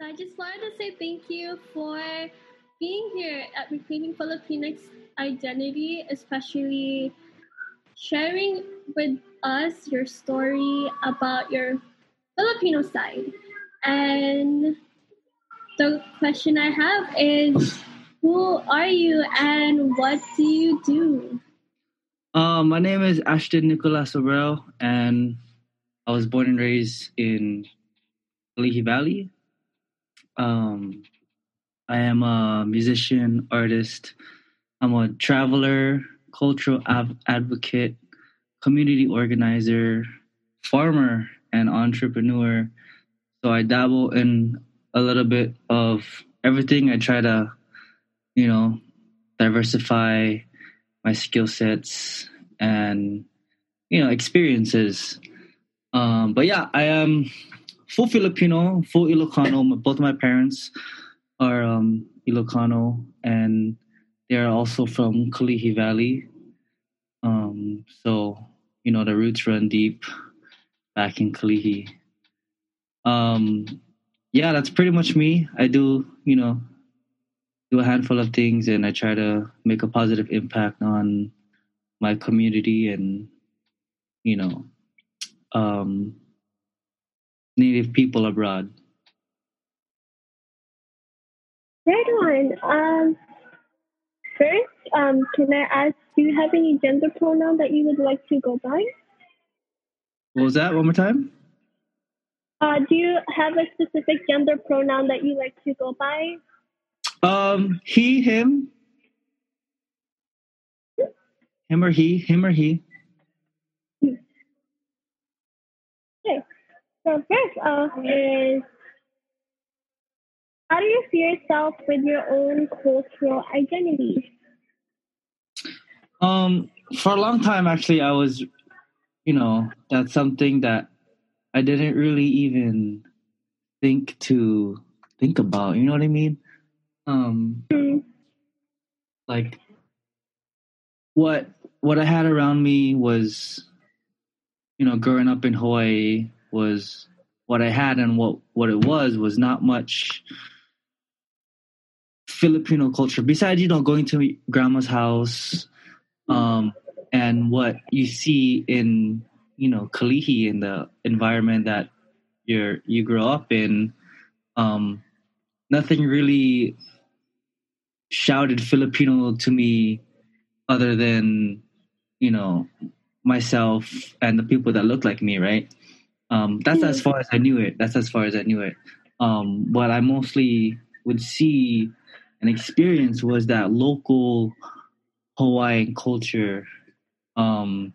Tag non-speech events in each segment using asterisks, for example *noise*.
So I just wanted to say thank you for being here at Reclaiming Filipinx Identity, especially sharing with us your story about your Filipino side. And the question I have is who are you and what do you do? Uh, my name is Ashton Nicolas Abreu, and I was born and raised in Kalihi Valley. Um, I am a musician, artist. I'm a traveler, cultural av- advocate, community organizer, farmer, and entrepreneur. So I dabble in a little bit of everything. I try to, you know, diversify my skill sets and you know experiences. Um, but yeah, I am full Filipino, full Ilocano. Both my parents are um, Ilocano, and they are also from Kalihi Valley. Um, so you know the roots run deep back in Kalihi. Um, yeah, that's pretty much me. I do, you know, do a handful of things, and I try to make a positive impact on my community and you know um, native people abroad. Right on. Um, first, um, can I ask, do you have any gender pronoun that you would like to go by? What was that? One more time. Uh, do you have a specific gender pronoun that you like to go by? Um, he, him, him or he, him or he. Okay. So first off is how do you see yourself with your own cultural identity? Um, for a long time, actually, I was, you know, that's something that I didn't really even think to think about. You know what I mean? Um, Mm, like what what I had around me was, you know, growing up in Hawaii was what I had, and what what it was was not much Filipino culture. Besides, you know, going to grandma's house, um, and what you see in you know Kalihi in the environment that you're you grow up in, um, nothing really shouted Filipino to me other than you know myself and the people that look like me, right? Um, that's as far as I knew it. That's as far as I knew it. Um, what I mostly would see and experience was that local Hawaiian culture um,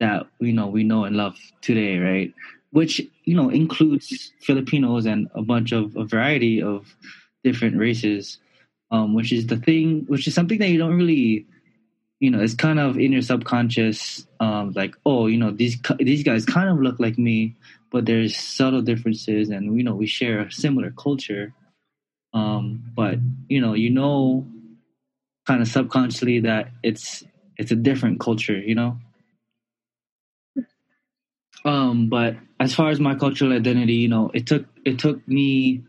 that you know we know and love today, right? Which you know includes Filipinos and a bunch of a variety of different races, um, which is the thing, which is something that you don't really, you know, it's kind of in your subconscious, um, like oh, you know, these these guys kind of look like me, but there's subtle differences, and you know, we share a similar culture. Um, but you know, you know, kind of subconsciously that it's it's a different culture, you know. Um, but as far as my cultural identity, you know, it took it took me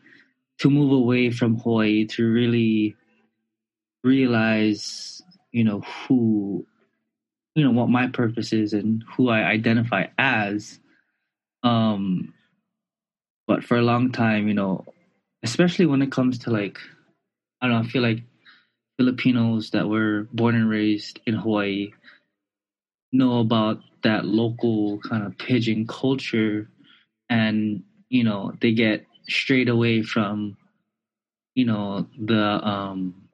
to move away from Hawaii to really realize, you know, who, you know, what my purpose is and who I identify as. Um, but for a long time, you know, especially when it comes to like, I don't know, I feel like Filipinos that were born and raised in Hawaii know about that local kind of pidgin culture and you know they get straight away from you know the um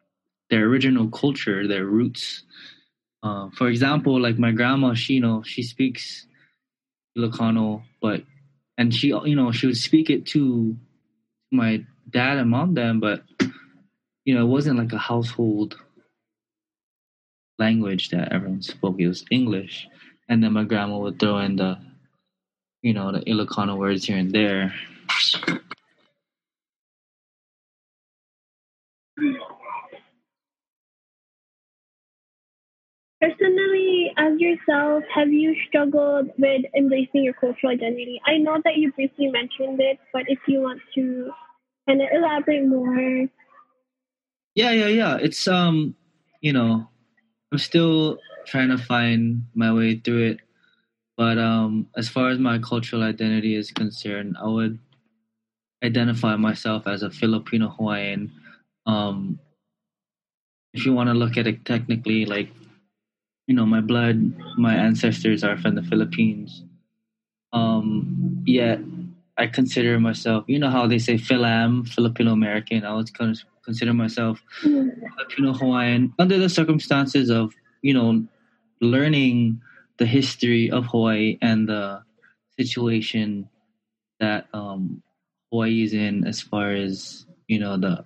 their original culture their roots uh, for example like my grandma she you know she speaks Ilocano but and she you know she would speak it to my dad and mom then but you know it wasn't like a household language that everyone spoke. It was English, and then my grandma would throw in the, you know, the Ilocano words here and there. Personally, as yourself, have you struggled with embracing your cultural identity? I know that you briefly mentioned it, but if you want to kind of elaborate more? Yeah, yeah, yeah. It's um, you know, I'm still trying to find my way through it. But um, as far as my cultural identity is concerned, I would identify myself as a Filipino Hawaiian. Um, if you want to look at it technically, like, you know, my blood, my ancestors are from the Philippines. Um, yet I consider myself, you know how they say Philam, Filipino American. I would consider myself. Filipino Hawaiian under the circumstances of, you know, learning the history of Hawaii and the situation that um, Hawaii is in as far as, you know, the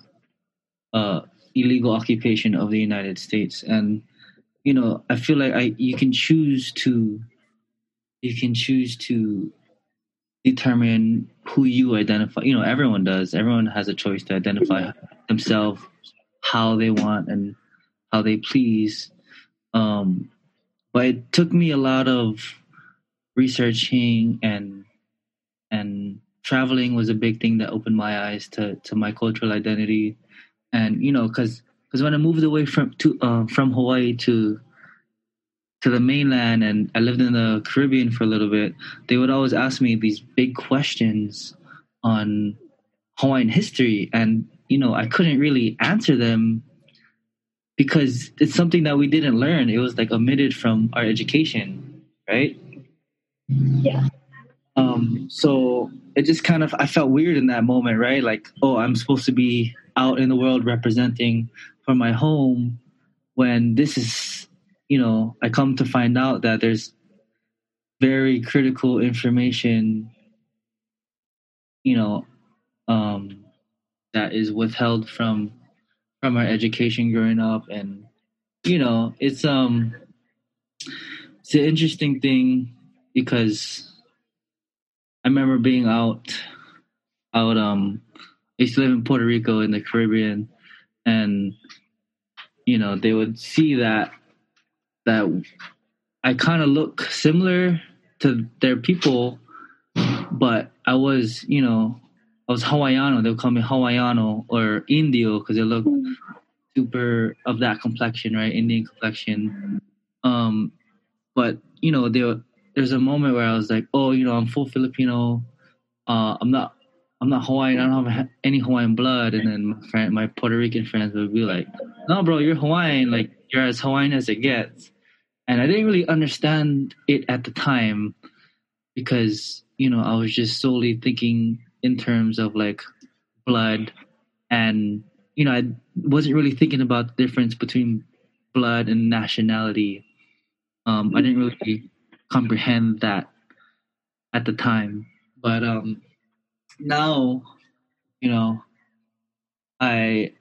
uh, illegal occupation of the United States. And, you know, I feel like I you can choose to you can choose to determine who you identify. You know, everyone does. Everyone has a choice to identify themselves how they want and how they please. Um, but it took me a lot of researching and and traveling was a big thing that opened my eyes to to my cultural identity and you know because because when I moved away from to uh, from Hawaii to to the mainland and I lived in the Caribbean for a little bit, they would always ask me these big questions on Hawaiian history, and you know I couldn't really answer them because it's something that we didn't learn. It was like omitted from our education, right? Yeah. Um, so it just kind of I felt weird in that moment, right? Like, oh, I'm supposed to be out in the world representing for my home when this is you know i come to find out that there's very critical information you know um that is withheld from from our education growing up. And you know it's um it's an interesting thing because i remember being out out um I used to live in Puerto Rico in the Caribbean, and you know they would see that that I kind of look similar to their people, but I was you know I was Hawaiiano. They'll call me Hawaiiano or Indio because they look super of that complexion, right? Indian complexion. Um, but you know, there there's a moment where I was like, oh, you know, I'm full Filipino. Uh, I'm not I'm not Hawaiian. I don't have any Hawaiian blood. And then my friend, my Puerto Rican friends would be like, "No, bro, you're Hawaiian. Like you're as Hawaiian as it gets." And I didn't really understand it at the time because you know I was just solely thinking in terms of like blood, and you know I wasn't really thinking about the difference between blood and nationality. Um, I didn't really comprehend that at the time, but um, now, you know, I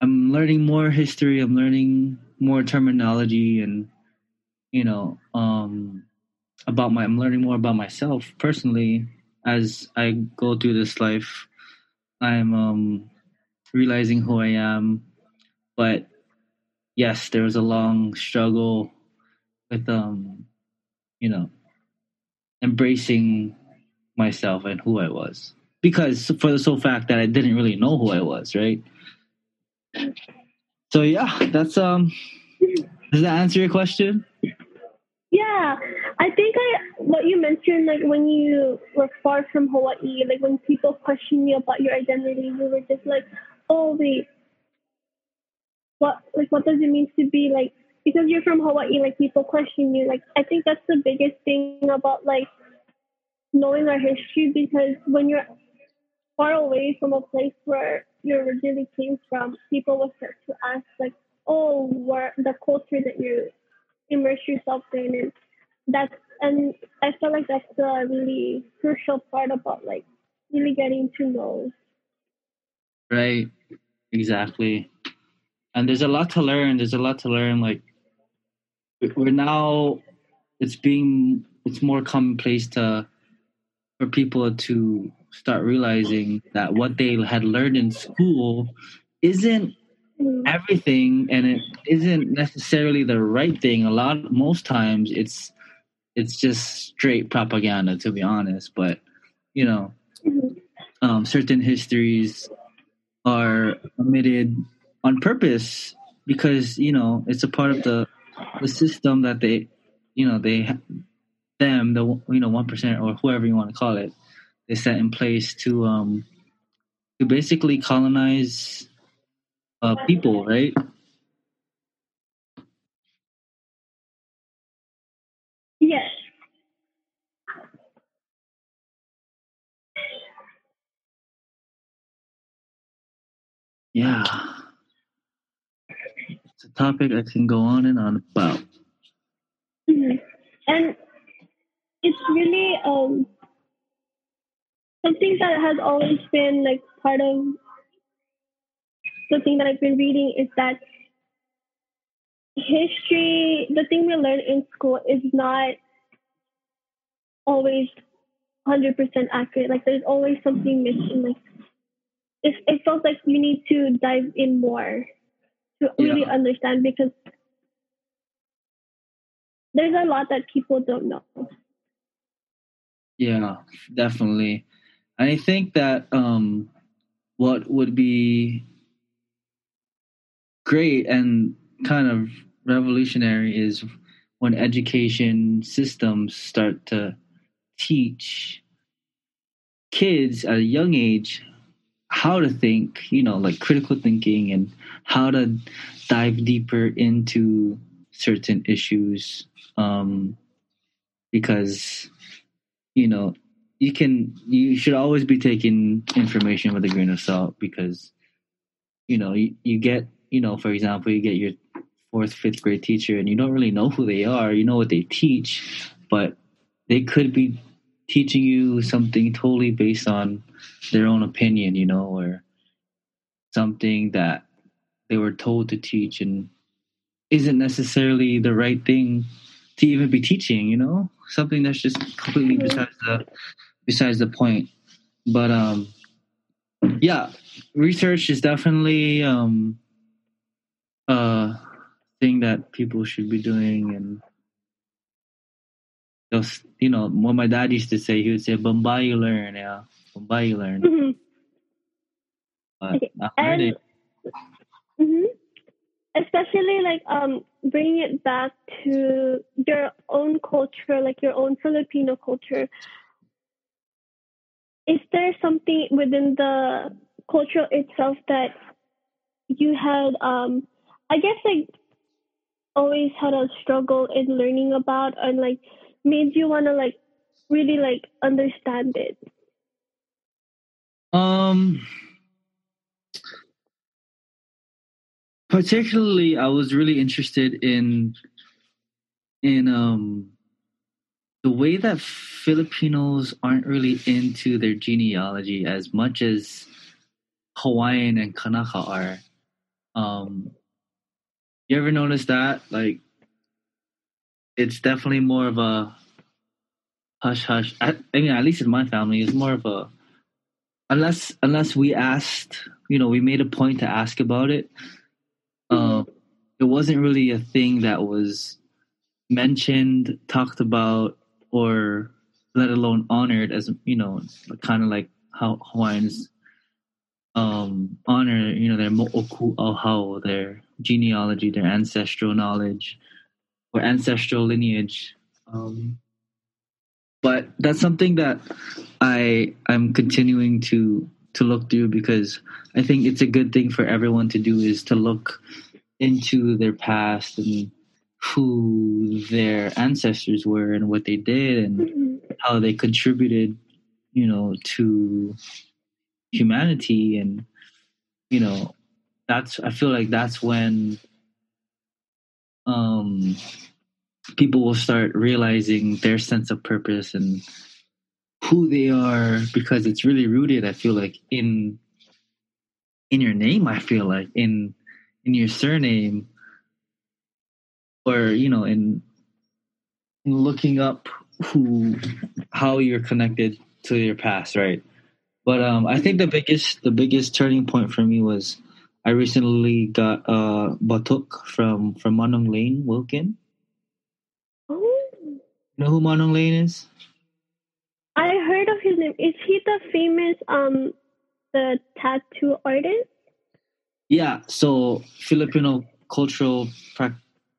I'm learning more history. I'm learning more terminology, and you know, um, about my. I'm learning more about myself personally as I go through this life. I'm um, realizing who I am, but yes, there was a long struggle with um, you know, embracing myself and who I was. Because for the sole fact that I didn't really know who I was, right? So yeah, that's um does that answer your question? Yeah. I think I what you mentioned like when you were far from Hawaii, like when people question you about your identity, you were just like, Oh wait, what like what does it mean to be like because you're from Hawaii, like people question you. Like I think that's the biggest thing about like knowing our history because when you're far away from a place where you originally came from, people will start to ask like, "Oh, where the culture that you immerse yourself in," and that's and I feel like that's the really crucial part about like really getting to know. Right. Exactly. And there's a lot to learn. There's a lot to learn. Like we're now, it's being, it's more commonplace to for people to start realizing that what they had learned in school isn't everything and it isn't necessarily the right thing. A lot most times it's it's just straight propaganda to be honest but you know um, certain histories are omitted on purpose because you know it's a part of the the system that they you know they them the you know one percent or whoever you want to call it they set in place to um to basically colonize uh, people right Yes. yeah it's a topic i can go on and on about Mhm. And it's really um something that has always been like part of the thing that I've been reading is that history, the thing we learn in school, is not always hundred percent accurate. Like there's always something missing. Like it, it feels like you need to dive in more to really Yeah. understand because there's a lot that people don't know. Yeah, definitely. And I think that um, what would be great and kind of revolutionary is when education systems start to teach kids at a young age how to think, you know, like critical thinking and how to dive deeper into certain issues. Um, because you know you can you should always be taking information with a grain of salt because you know you, you get you know for example you get your fourth fifth grade teacher and you don't really know who they are you know what they teach but they could be teaching you something totally based on their own opinion you know or something that they were told to teach and isn't necessarily the right thing to even be teaching you know something that's just completely besides the besides the point but um yeah research is definitely um a thing that people should be doing and just you know what my dad used to say he would say bombay you learn yeah bombay you learn Mhm. but I heard and- it. hmm Especially like um bringing it back to your own culture, like your own Filipino culture. Is there something within the culture itself that you had um I guess like always had a struggle in learning about and like made you wanna like really like understand it? Um, particularly, I was really interested in in um the way that Filipinos aren't really into their genealogy as much as Hawaiian and Kanaka are. Um, you ever notice that? Like, it's definitely more of a hush hush. I, I mean, at least in my family, it's more of a unless unless we asked, you know, we made a point to ask about it. Um, it wasn't really a thing that was mentioned, talked about, or let alone honored as you know, kind of like how Hawaiians um, honor, you know, their mo'oku their genealogy, their ancestral knowledge or ancestral lineage. Um, but that's something that I I'm continuing to to look through because I think it's a good thing for everyone to do is to look into their past and who their ancestors were and what they did and Mhm. how they contributed, you know, to humanity and you know that's I feel like that's when um people will start realizing their sense of purpose and who they are because it's really rooted I feel like in in your name I feel like in in your surname. Or you know in, in looking up who how you're connected to your past right? But um I think the biggest the biggest turning point for me was I recently got uh batok from from Manong Lane Wilcken. Oh. you know who Manong Lane is I heard of his name? Is he the famous um the tattoo artist? Yeah. So Filipino cultural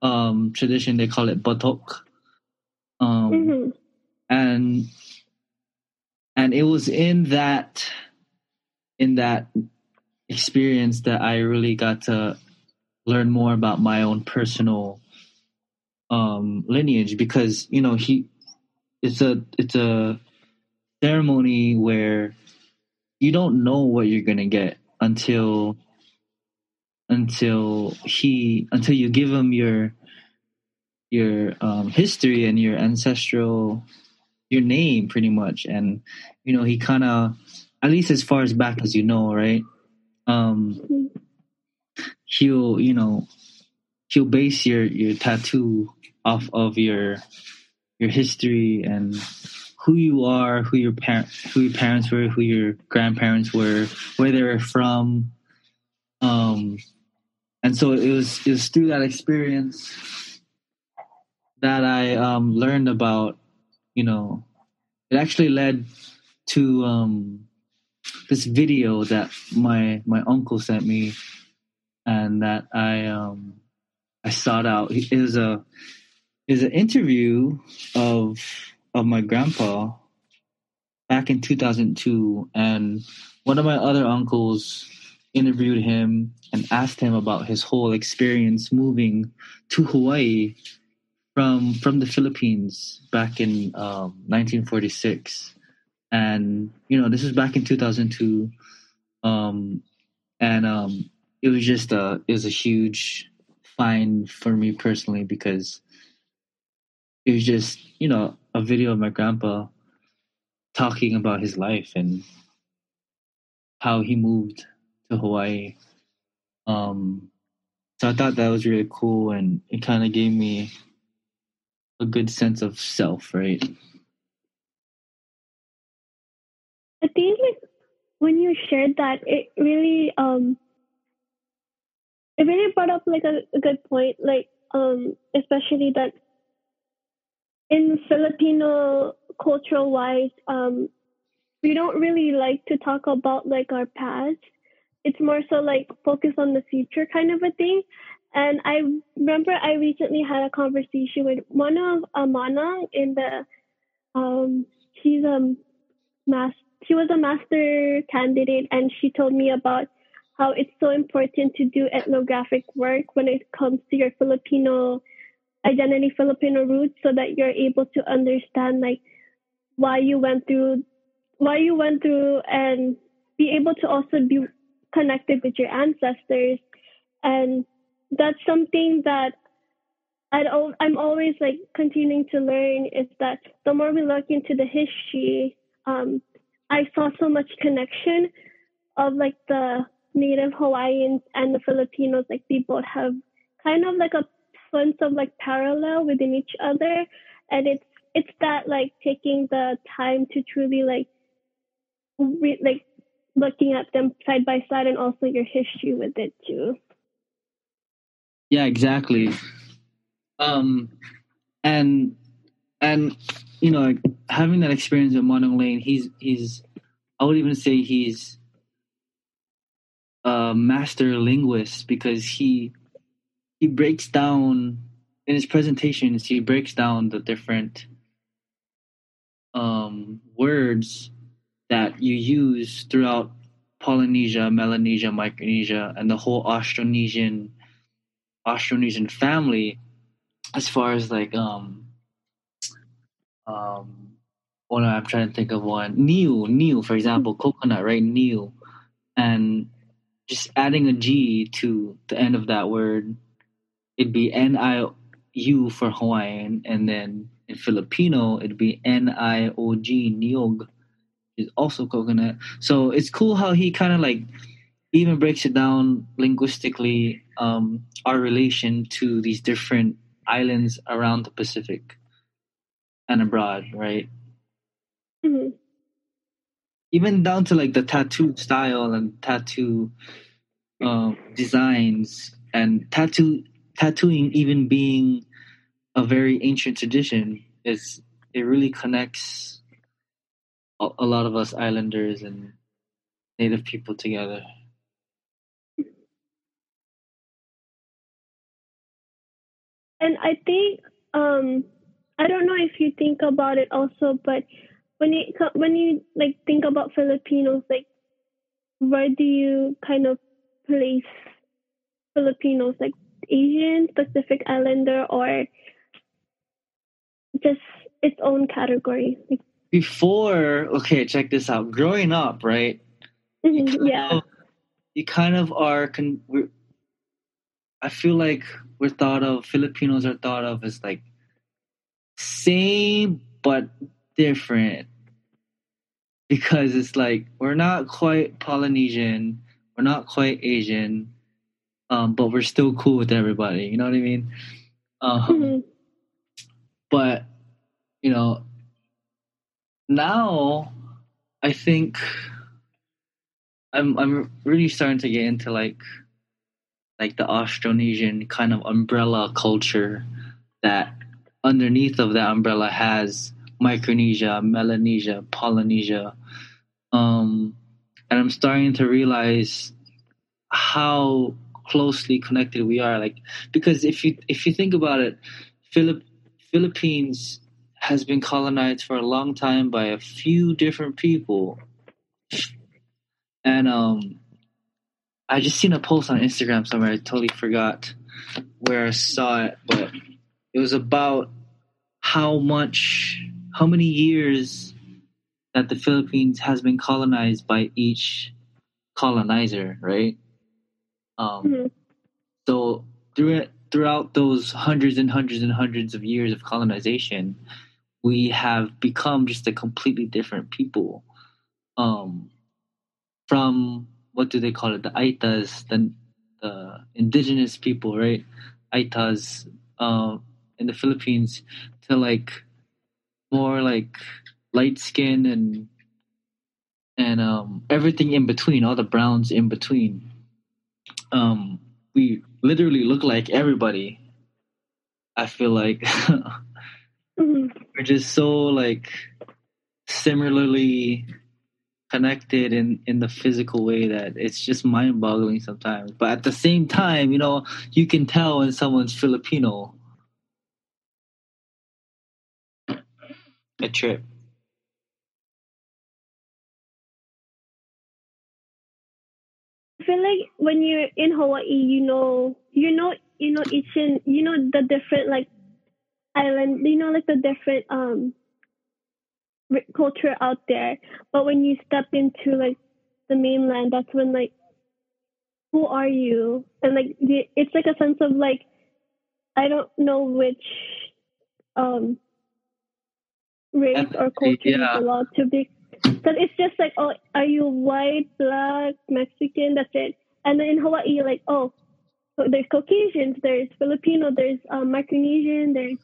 um, tradition they call it batok. Um, mm-hmm. And and it was in that in that experience that I really got to learn more about my own personal um, lineage because you know he it's a it's a ceremony where you don't know what you're gonna get until until he until you give him your your um, history and your ancestral your name pretty much. And you know he kind of at least as far as back as you know right? Um he'll you know he'll base your your tattoo off of your your history and who you are, who your parents, who your parents were, who your grandparents were, where they were from. Um, and so it was it was through that experience that I um, learned about, you know, it actually led to um, this video that my my uncle sent me, and that I um, I sought out. It was a is an interview of of my grandpa back in 2002 and one of my other uncles interviewed him and asked him about his whole experience moving to Hawaii from from the Philippines back in um, 1946 and you know this was back in 2002 um, and um, it was just a it was a huge find for me personally because it was just you know a video of my grandpa talking about his life and how he moved to Hawaii. Um, so I thought that was really cool, and it kind of gave me a good sense of self, right? I think like when you shared that, it really um, it really brought up like a, a good point, like um, especially that in Filipino cultural wise, um, we don't really like to talk about like our past. It's more so like focus on the future kind of a thing. And I remember I recently had a conversation with one of Amana in the um she's a she was a master candidate and she told me about how it's so important to do ethnographic work when it comes to your Filipino identity Filipino roots so that you're able to understand like why you went through why you went through and be able to also be connected with your ancestors and that's something that i I'm always like continuing to learn is that the more we look into the history, um, I saw so much connection of like the Native Hawaiians and the Filipinos. Like they both have kind of like a sense of like parallel within each other. And it's it's that like taking the time to truly like re- like looking at them side by side and also your history with it too. Yeah exactly. Um and and you know having that experience with Manong Lane he's he's I would even say he's a master linguist because he he breaks down in his presentations he breaks down the different um, words that you use throughout Polynesia, Melanesia, Micronesia, and the whole Austronesian Austronesian family, as far as like um um oh I'm trying to think of one. Niu, Niu, for example, coconut, right? Niu. And just adding a G to the end of that word it'd be N I U for Hawaiian, and then in Filipino it'd be N I O G Niog, is also coconut. So it's cool how he kind of like even breaks it down linguistically um, our relation to these different islands around the Pacific and abroad, right? Mm-hmm. Even down to like the tattoo style and tattoo uh, designs and tattoo tattooing even being a very ancient tradition is it really connects a, a lot of us islanders and native people together. And I think um, I don't know if you think about it also, but when you when you like think about Filipinos, like where do you kind of place Filipinos, like Asian, Pacific Islander, or just its own category? Before, okay, check this out. Growing up, right? mhm, yeah. of- you kind of are. Con- we're, I feel like we're thought of Filipinos are thought of as like same but different because it's like we're not quite Polynesian, we're not quite Asian, um, but we're still cool with everybody. You know what I mean? Um, Mhm. but you know now i think i'm i'm really starting to get into like like the austronesian kind of umbrella culture that underneath of that umbrella has micronesia melanesia polynesia um and i'm starting to realize how closely connected we are like because if you if you think about it Philip Philippines has been colonized for a long time by a few different people. And um I just seen a post on Instagram somewhere. I totally forgot where I saw it, but it was about how much how many years that the Philippines has been colonized by each colonizer, right? Um Mhm. so through throughout those hundreds and hundreds and hundreds of years of colonization, we have become just a completely different people. Um, from what do they call it? The Aetas, the, the indigenous people, right? Aetas uh, in the Philippines to like more like light skin and and um, everything in between, all the browns in between. Um, we literally look like everybody. I feel like *laughs* Mhm. we're just so like similarly connected in in the physical way that it's just mind boggling sometimes. But at the same time, you know, you can tell when someone's Filipino. A trip. I feel like when you're in Hawaii, you know, you know, you know each and you know the different like island, you know, like the different um culture out there. But when you step into like the mainland, that's when like, who are you? And like, the, it's like a sense of like, I don't know which um race or culture yeah. you belong to. Be- Because it's just like, oh, are you white, black, Mexican? That's it. And then in Hawaii, you're like, oh, so there's Caucasians, there's Filipino, there's um, Micronesian, there's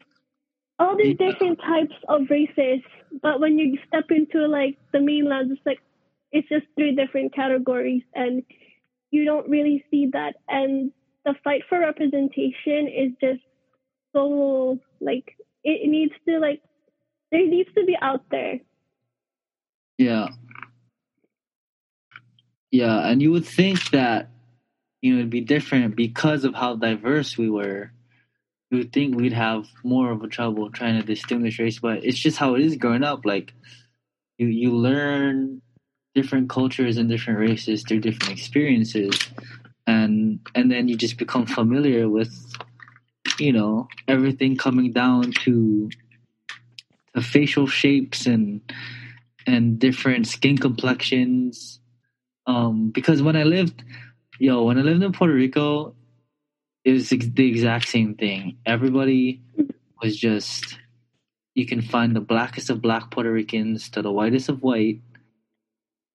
all these different types of races. But when you step into like the mainland, it's like it's just three different categories, and you don't really see that. And the fight for representation is just so like it needs to like there needs to be out there. Yeah. Yeah, and you would think that you know it'd be different because of how diverse we were. You would think we'd have more of a trouble trying to distinguish race, but it's just how it is growing up. Like you you learn different cultures and different races through different experiences and and then you just become familiar with you know everything coming down to the facial shapes and and different skin complexions. Um, because when I lived, yo, when I lived in Puerto Rico, it was the exact same thing. Everybody was just you can find the blackest of black Puerto Ricans to the whitest of white,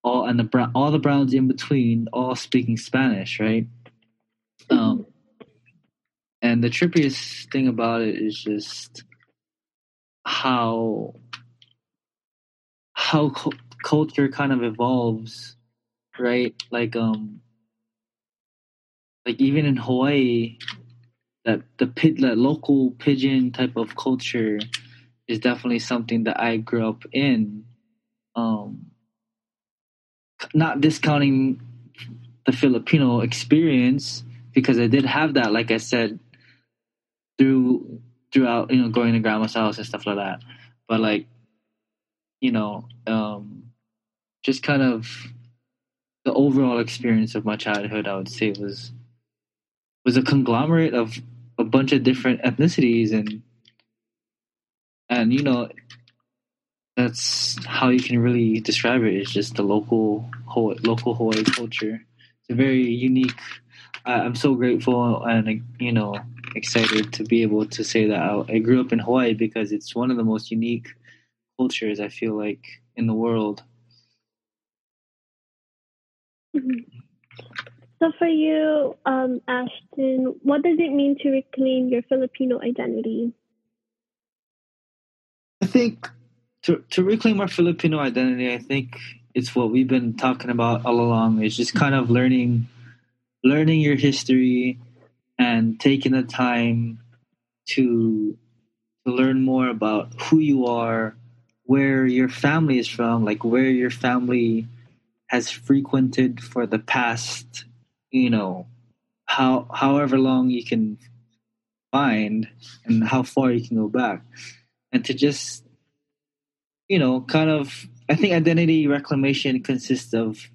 all and the all the browns in between, all speaking Spanish, right? Um, and the trippiest thing about it is just how how cu- culture kind of evolves, right? Like um, like even in Hawaii, that the pit that local pidgin type of culture is definitely something that I grew up in, um, not discounting the Filipino experience because I did have that, like I said, through throughout you know going to grandma's house and stuff like that. But like, you know, um, just kind of the overall experience of my childhood, I would say was was a conglomerate of a bunch of different ethnicities and and you know that's how you can really describe it. It's just the local local Hawaii culture. It's a very unique. I'm so grateful and you know excited to be able to say that I grew up in Hawaii because it's one of the most unique cultures I feel like in the world. Mm-hmm. So for you, um, Ashton, what does it mean to reclaim your Filipino identity? I think to to reclaim our Filipino identity, I think it's what we've been talking about all along. It's just kind of learning learning your history and taking the time to to learn more about who you are, where your family is from, like where your family has frequented for the past, you know, how however long you can find and how far you can go back. And to just you know, kind of I think identity reclamation consists of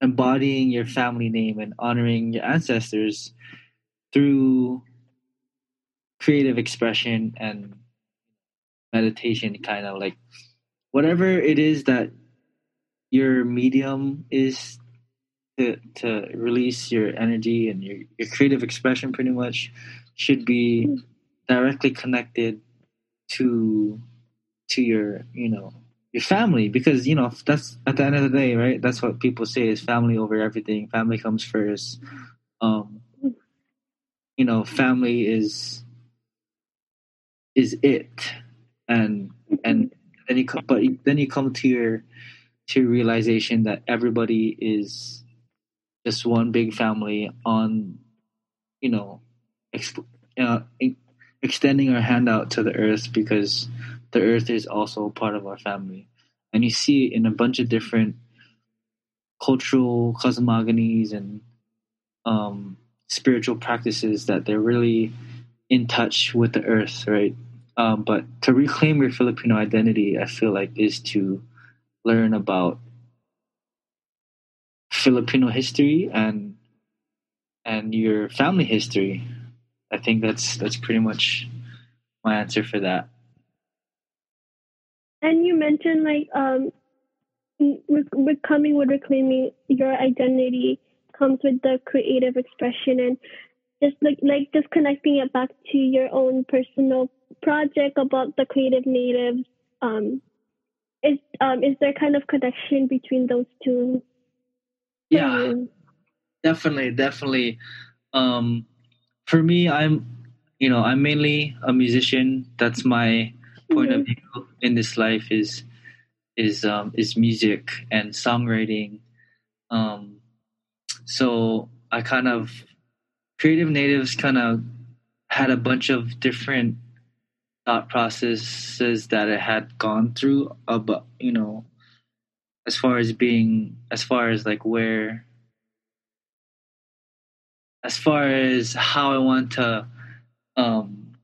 embodying your family name and honoring your ancestors through creative expression and meditation kind of like whatever it is that your medium is to to release your energy and your, your creative expression pretty much should be directly connected to to your you know your family. Because you know that's at the end of the day right that's what people say is family over everything. Family comes first. Um you know family is is it and and then you come but then you come to your to your realization that everybody is just one big family on you know exp- uh, extending our hand out to the earth because the earth is also part of our family. And you see it in a bunch of different cultural cosmogonies and um, spiritual practices that they're really in touch with the earth, right? Um, but to reclaim your Filipino identity, I feel like is to learn about Filipino history and and your family history. I think that's that's pretty much my answer for that. And you mentioned like um, with coming with reclaiming your identity comes with the creative expression and just like like just connecting it back to your own personal project about the creative natives. Um, is um, is there kind of connection between those two? Yeah, you? definitely, definitely. Um, for me, I'm you know I'm mainly a musician. That's my point mm-hmm. of view in this life is is um, is music and songwriting. Um, so I kind of creative natives kind of had a bunch of different thought processes that it had gone through about you know as far as being as far as like where as far as how I want to um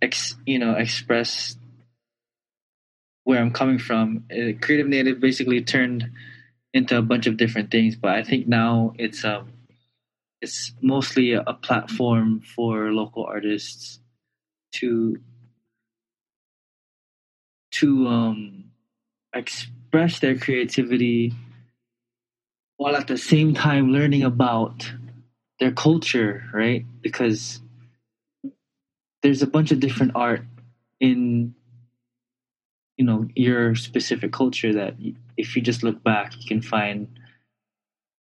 ex, you know express where I'm coming from. Uh, Creative Native basically turned into a bunch of different things, but I think now it's um it's mostly a, platform for local artists to to um express their creativity while at the same time learning about their culture, right? Because there's a bunch of different art in you know your specific culture that if you just look back you can find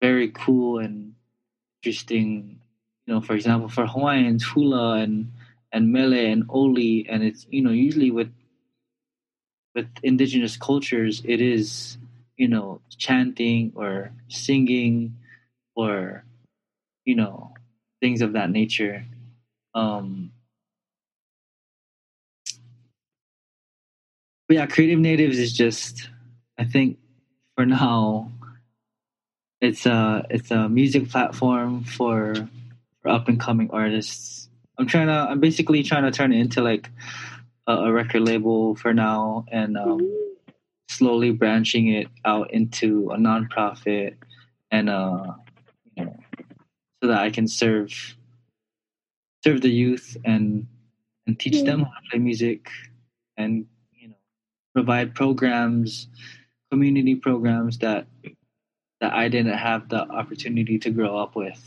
very cool and interesting you know for example for hawaiians hula and and mele and oli and it's you know usually with with indigenous cultures it is you know chanting or singing or you know things of that nature. Um but yeah, creative natives is just I think for now, it's a it's a music platform for for up and coming artists. I'm trying to I'm basically trying to turn it into like a, a record label for now, and um, slowly branching it out into a nonprofit, and uh, you know, so that I can serve serve the youth and and teach them how to play music, and you know, provide programs, community programs that that I didn't have the opportunity to grow up with.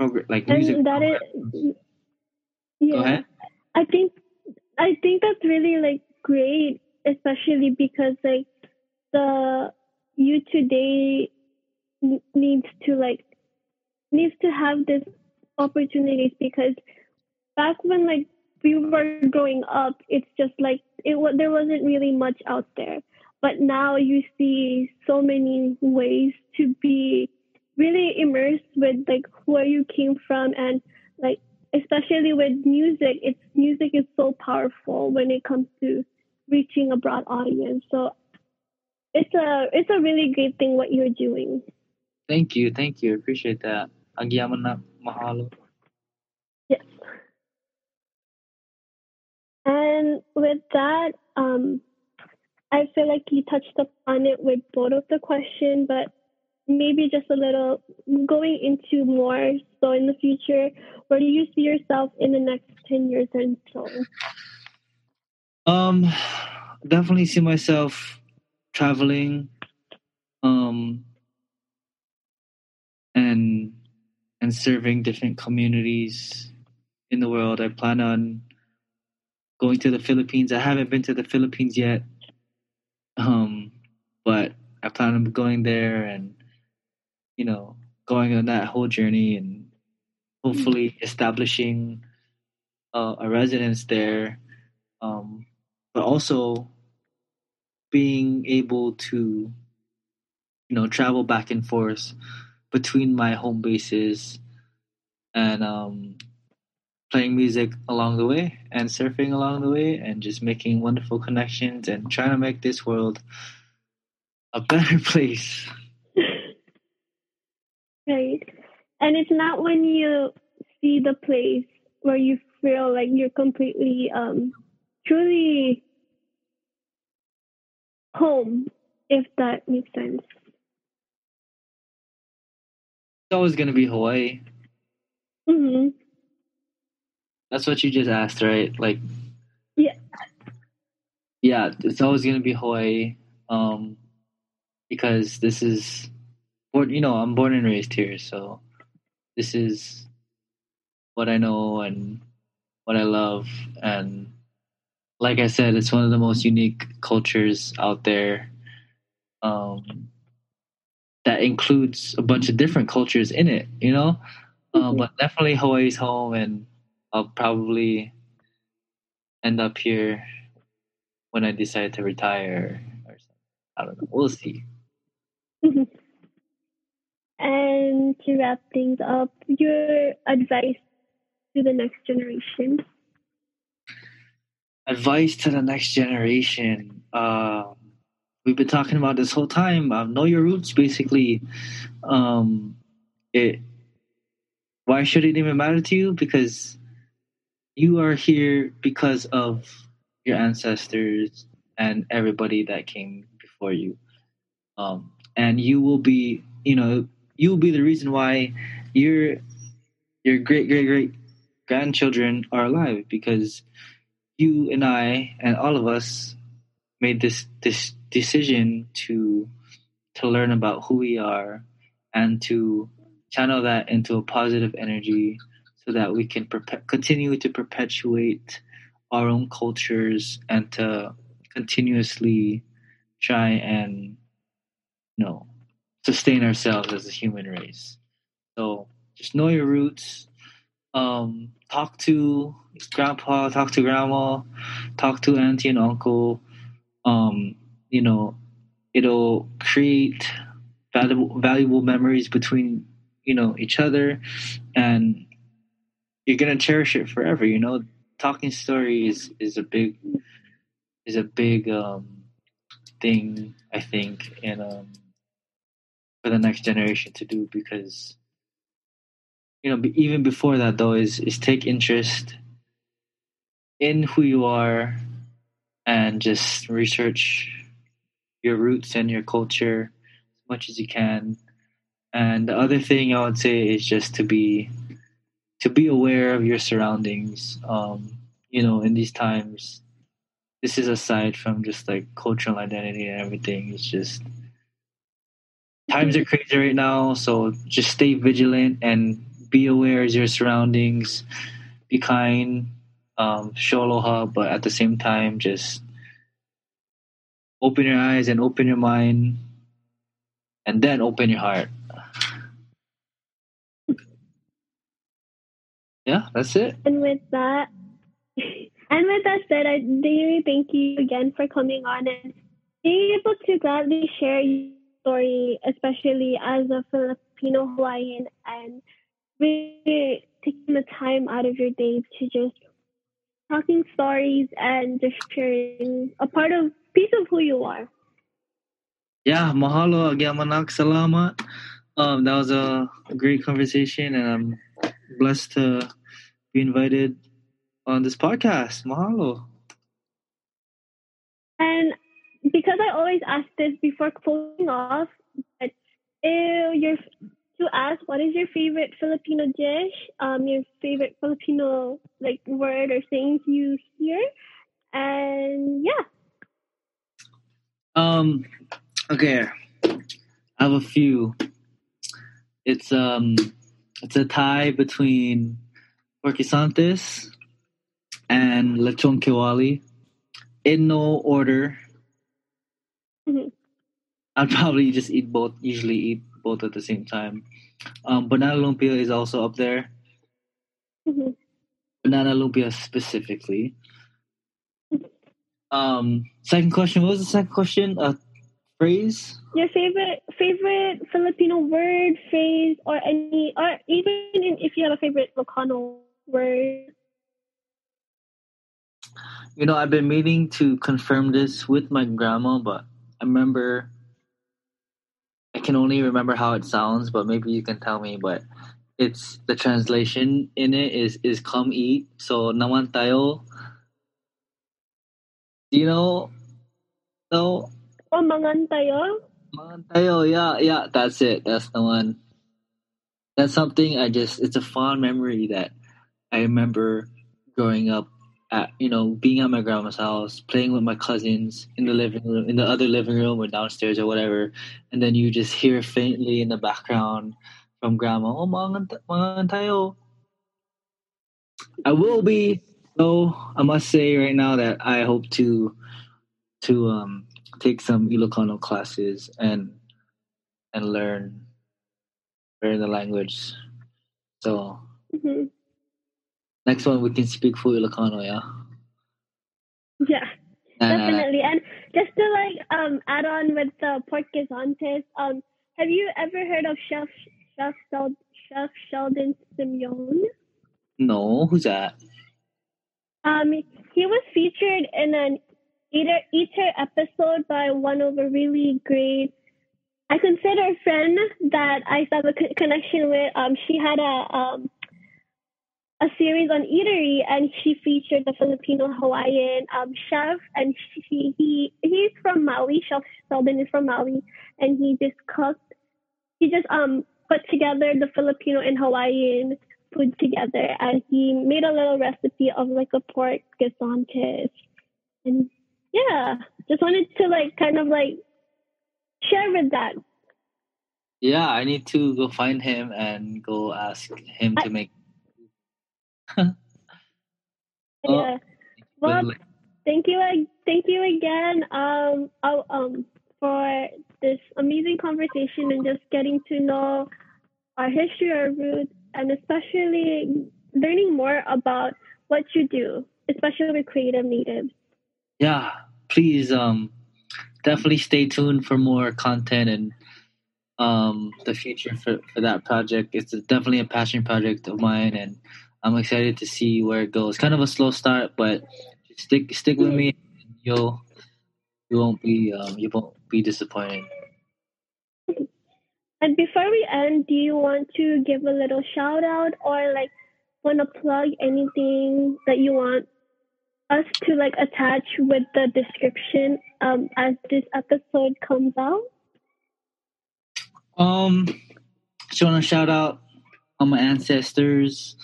Oh, Progr- like music. and that is yeah i think i think that's really like great especially because like the you today needs to like needs to have this opportunities because back when like we were growing up it's just like it there wasn't really much out there but now you see so many ways to be really immersed with like where you came from and like especially with music it's music is so powerful when it comes to reaching a broad audience so it's a it's a really great thing what you're doing Thank you, thank you. Appreciate that. Agyaman na mahalo. yes and with that um i feel like you touched upon it with both of the question but maybe just a little going into more so in the future where do you see yourself in the next 10 years or so Um, definitely see myself traveling, um, and and serving different communities in the world. I plan on going to the Philippines. I haven't been to the Philippines yet, um, but I plan on going there and you know going on that whole journey and hopefully establishing uh, a residence there. Um, but also being able to you know travel back and forth between my home bases and um, playing music along the way and surfing along the way and just making wonderful connections and trying to make this world a better *laughs* place Right. And it's not when you see the place where you feel like you're completely um truly home, if that makes sense. it's always going to be hawaii hmm that's what you just asked right like Yeah. yeah it's always going to be hawaii um because this is born you know i'm born and raised here so this is what i know and what i love and like i said it's one of the most unique cultures out there um that includes a bunch of different cultures in it you know uh, Mhm. but definitely hawaii's home and i'll probably end up here when i decide to retire or something i don't know we'll see. *laughs* And to wrap things up, your advice to the next generation. advice to the next generation. Um, we've been talking about this whole time. Um, know your roots, basically. Um, it. Why should it even matter to you? Because you are here because of your ancestors and everybody that came before you. Um, and you will be, you know, you will be the reason why your your great great great grandchildren are alive because you and I and all of us made this this decision to to learn about who we are and to channel that into a positive energy so that we can perpe- continue to perpetuate our own cultures and to continuously try and you know sustain ourselves as a human race so just know your roots um, talk to grandpa, talk to grandma, talk to auntie and uncle. Um, you know, it'll create valuable valuable memories between you know each other, and you're gonna cherish it forever. You know, talking stories is a big is a big um, thing I think in um, for the next generation to do because you know even before that though is is take interest in who you are and just research your roots and your culture as much as you can and the other thing i would say is just to be to be aware of your surroundings um you know in these times this is aside from just like cultural identity and everything it's just times are crazy right now so just stay vigilant and be aware of your surroundings be kind um, show aloha but at the same time just open your eyes and open your mind and then open your heart yeah that's it And with that, *laughs* and with that said, I really thank you again for coming on and being able to gladly share your story, especially as a Filipino Hawaiian, and really taking the time out of your day to just talking stories and just sharing a part of piece of who you are. yeah mahalo agyamanak salamat um, that was a, a great conversation and i'm blessed to be invited on this podcast mahalo And because I always ask this before closing off, but uh, your to ask what is your favorite Filipino dish, um, your favorite Filipino like word or things you hear, and yeah. Um. Okay. I have a few. It's um. It's a tie between Pork Guisantes and Lechon Kawali. In no order. Mhm. I'd probably just eat both. Usually eat both at the same time. Um, banana lumpia is also up there. Mhm. Banana lumpia specifically. Um. Second question. What was the second question? A phrase. Your favorite favorite Filipino word, phrase, or any, or even if you have a favorite Ilocano word. You know, I've been meaning to confirm this with my grandma, but I remember I can only remember how it sounds, but maybe you can tell me. But it's the translation in it is is come eat. So naman tayo. Do you know? No, O mangan tayo. naman. Yeah, yeah, that's it. That's the one. That's something I just. It's a fond memory that I remember growing up at you know being at my grandma's house playing with my cousins in the living room in the other living room or downstairs or whatever and then you just hear faintly in the background from grandma oh mangan, t- mangan i will be though i must say right now that i hope to to um take some ilocano classes and and learn learn the language so Mhm. next one we can speak full ilocano yeah Yeah. Definitely. And just to like um add on with the guisantes, um, have you ever heard of Chef Chef Chef Sheldon Simeon? No, who's that? Um, he was featured in an Eater Eater episode by one of a really great. I consider a friend that I have a co- connection with. Um, she had a um a series on eatery, and she featured the Filipino Hawaiian um chef, and she he he's from Maui. Chef Sheldon is from Maui, and he just cooked. He just um put together the Filipino and Hawaiian food together and he made a little recipe of like a pork guisantes and yeah. Just wanted to like kind of like share with that. Yeah, I need to go find him and go ask him to make. *laughs* Oh, yeah well thank you thank you again um oh, um for this amazing conversation and just getting to know our history our roots and especially learning more about what you do especially with creative natives yeah, please um definitely stay tuned for more content and um the future for, for that project. It's definitely a passion project of mine and I'm excited to see where it goes. Kind of a slow start, but stick stick with me. you'll you won't be um, you won't be disappointed. And before we end, do you want to give a little shout out or like want to plug anything that you want us to like attach with the description um, as this episode comes out? Um, just want to shout out all my ancestors,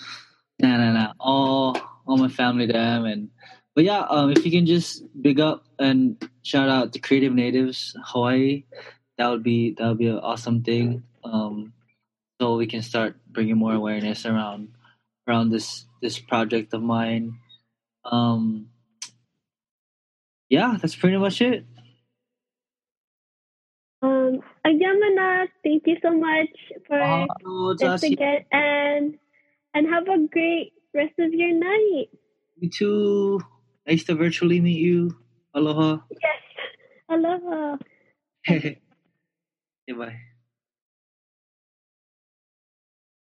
nah, nah, nah, all all my family, them, and but yeah, um, if you can just big up and shout out the creative natives, Hawaii, that would be that would be an awesome thing. Um, so we can start bringing more awareness around around this this project of mine. Um, yeah, that's pretty much it. Um, Ayamana, thank you so much for uh, this again, and and have a great rest of your night. You too. Nice to virtually meet you. Aloha. Yes. *laughs* Aloha. *laughs* okay, bye.